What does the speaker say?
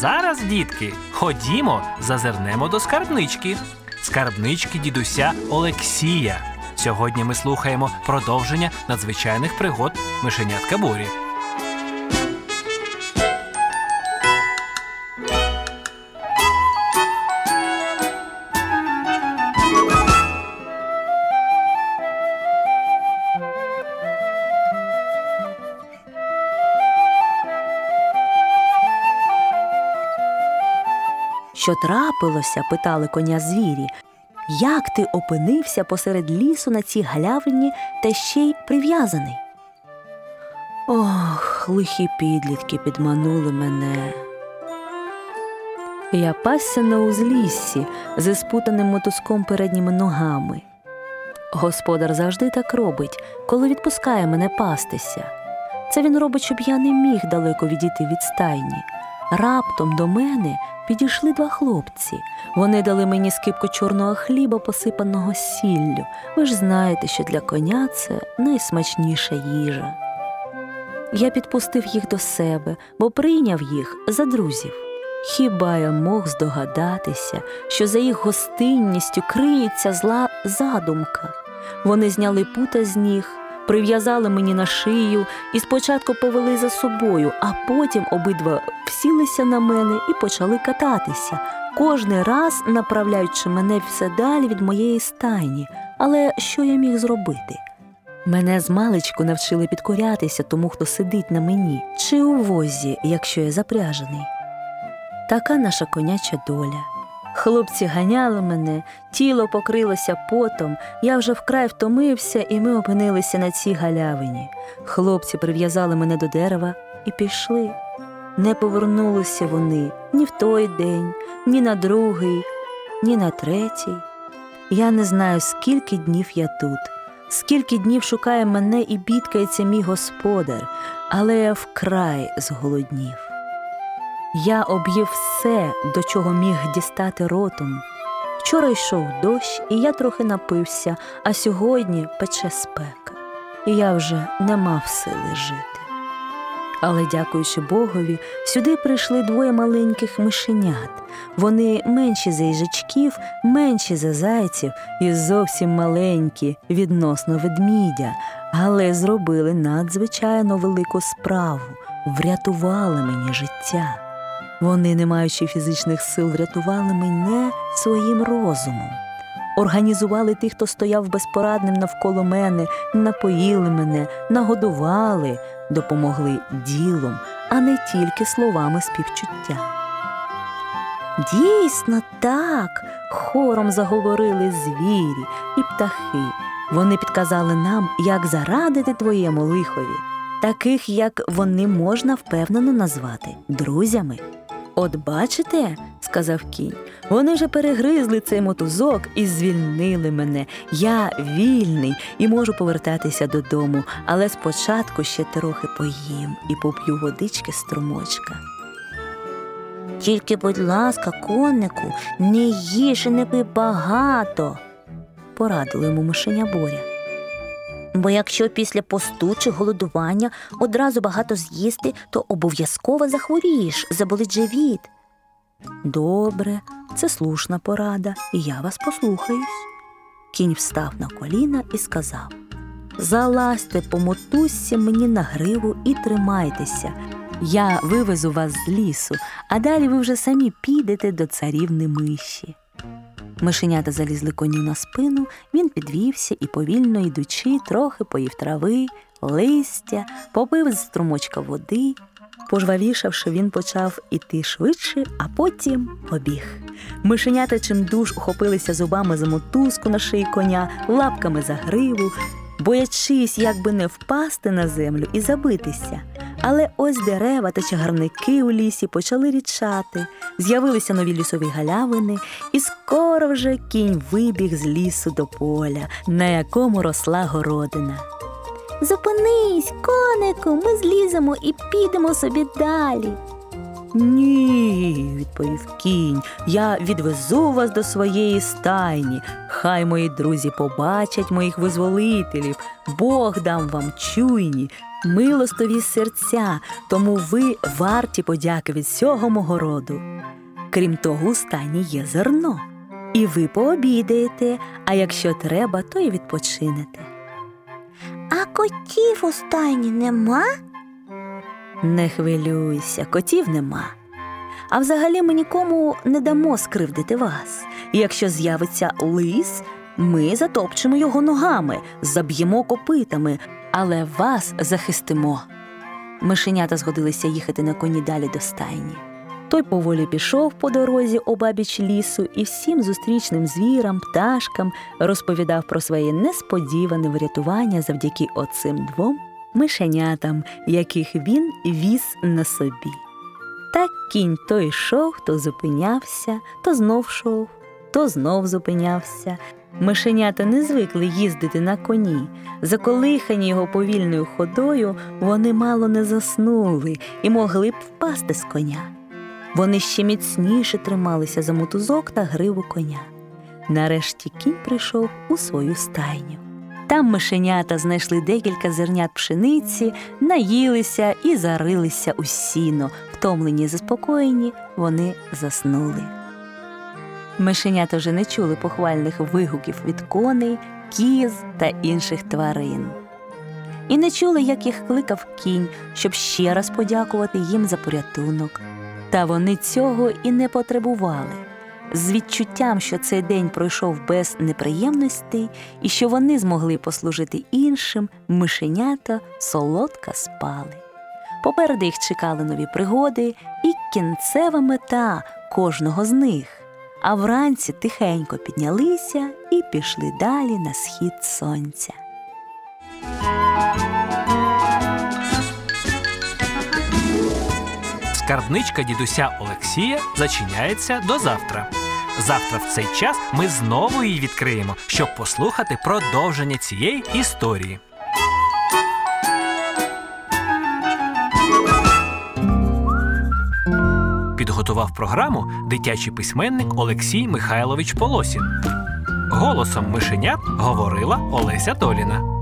зараз, дітки, ходімо, зазирнемо до скарбнички. Скарбнички дідуся Олексія. Сьогодні ми слухаємо продовження надзвичайних пригод мишенятка Борі. Що трапилося? питали коня звірі. Як ти опинився посеред лісу на цій галявині та ще й прив'язаний? Ох, лихі підлітки підманули мене. Я пасся на узліссі зі спутаним мотузком передніми ногами. Господар завжди так робить, коли відпускає мене пастися. Це він робить, щоб я не міг далеко відійти від стайні. Раптом до мене підійшли два хлопці. Вони дали мені скипку чорного хліба, посипаного сіллю. Ви ж знаєте, що для коня це найсмачніша їжа. Я підпустив їх до себе, бо прийняв їх за друзів. Хіба я мог здогадатися, що за їх гостинністю криється зла задумка? Вони зняли пута з ніг, прив'язали мені на шию і спочатку повели за собою, а потім обидва всілися на мене і почали кататися, кожний раз направляючи мене все далі від моєї стайні. Але що я міг зробити? Мене з маличку навчили підкорятися тому, хто сидить на мені, чи у возі, якщо я запряжений. Така наша коняча доля. Хлопці ганяли мене, тіло покрилося потом, я вже вкрай втомився, і ми опинилися на цій галявині. Хлопці прив'язали мене до дерева і пішли. Не повернулися вони ні в той день, ні на другий, ні на третій. Я не знаю, скільки днів я тут, скільки днів шукає мене і бідкається мій господар, але я вкрай зголоднів. Я об'їв все, до чого міг дістати ротом. Вчора йшов дощ, і я трохи напився, а сьогодні пече спека, і я вже не мав сили жити. Але, дякуючи Богові, сюди прийшли двоє маленьких мишенят. Вони менші за їжачків, менші за зайців і зовсім маленькі відносно ведмідя, але зробили надзвичайно велику справу, врятували мені життя. Вони, не маючи фізичних сил, врятували мене своїм розумом. Організували тих, хто стояв безпорадним навколо мене, напоїли мене, нагодували, допомогли ділом, а не тільки словами співчуття. Дійсно, так, хором заговорили звірі і птахи. Вони підказали нам, як зарадити твоєму лихові. Таких, як вони можна впевнено назвати друзями. От бачите, сказав кінь, вони вже перегризли цей мотузок і звільнили мене. Я вільний і можу повертатися додому, але спочатку ще трохи поїм і поп'ю водички струмочка. Тільки, будь ласка, коннику, не їж і не пий багато, порадила йому мишеня Боря. Бо якщо після посту чи голодування одразу багато з'їсти, то обов'язково захворієш, заболить живіт. Добре, це слушна порада, і я вас послухаюсь. Кінь встав на коліна і сказав Залазьте по мотузці мені на гриву і тримайтеся. Я вивезу вас з лісу, а далі ви вже самі підете до царівни миші. Мишенята залізли коню на спину, він підвівся і, повільно йдучи, трохи поїв трави, листя, попив з струмочка води. Пожвавішавши, він почав іти швидше, а потім побіг. Мишенята чимдуж ухопилися зубами за мотузку на шиї коня, лапками за гриву, боячись, як би не впасти на землю і забитися. Але ось дерева та чагарники у лісі почали річати, з'явилися нові лісові галявини, і скоро вже кінь вибіг з лісу до поля, на якому росла городина. Зупинись, конику, ми зліземо і підемо собі далі. Ні, відповів кінь, я відвезу вас до своєї стайні. Хай мої друзі побачать моїх визволителів, Бог дам вам чуйні, милостові серця, тому ви варті подяки від всього мого роду. Крім того, у стайні є зерно. І ви пообідаєте, а якщо треба, то й відпочинете. А котів у стайні нема? Не хвилюйся, котів нема. А взагалі ми нікому не дамо скривдити вас. І якщо з'явиться лис, ми затопчемо його ногами, заб'ємо копитами, але вас захистимо. Мишенята згодилися їхати на коні далі до стайні. Той поволі пішов по дорозі обабіч лісу і всім зустрічним звірам, пташкам розповідав про своє несподіване врятування завдяки оцим двом мишенятам, яких він віз на собі. Так кінь то йшов, то зупинявся, то знов йшов, то знов зупинявся. Мишенята не звикли їздити на коні. Заколихані його повільною ходою, вони мало не заснули і могли б впасти з коня. Вони ще міцніше трималися за мотузок та гриву коня. Нарешті кінь прийшов у свою стайню. Там мишенята знайшли декілька зернят пшениці, наїлися і зарилися у сіно. Втомлені заспокоєні, вони заснули. Мишенята вже не чули похвальних вигуків від коней, кіз та інших тварин. І не чули, як їх кликав кінь, щоб ще раз подякувати їм за порятунок. Та вони цього і не потребували. З відчуттям, що цей день пройшов без неприємностей і що вони змогли послужити іншим, мишенята солодко спали. Попереду їх чекали нові пригоди і кінцева мета кожного з них. А вранці тихенько піднялися і пішли далі на схід сонця. Скарбничка дідуся Олексія зачиняється до завтра. Завтра в цей час ми знову її відкриємо, щоб послухати продовження цієї історії. Підготував програму дитячий письменник Олексій Михайлович Полосін. Голосом мишенят говорила Олеся Толіна.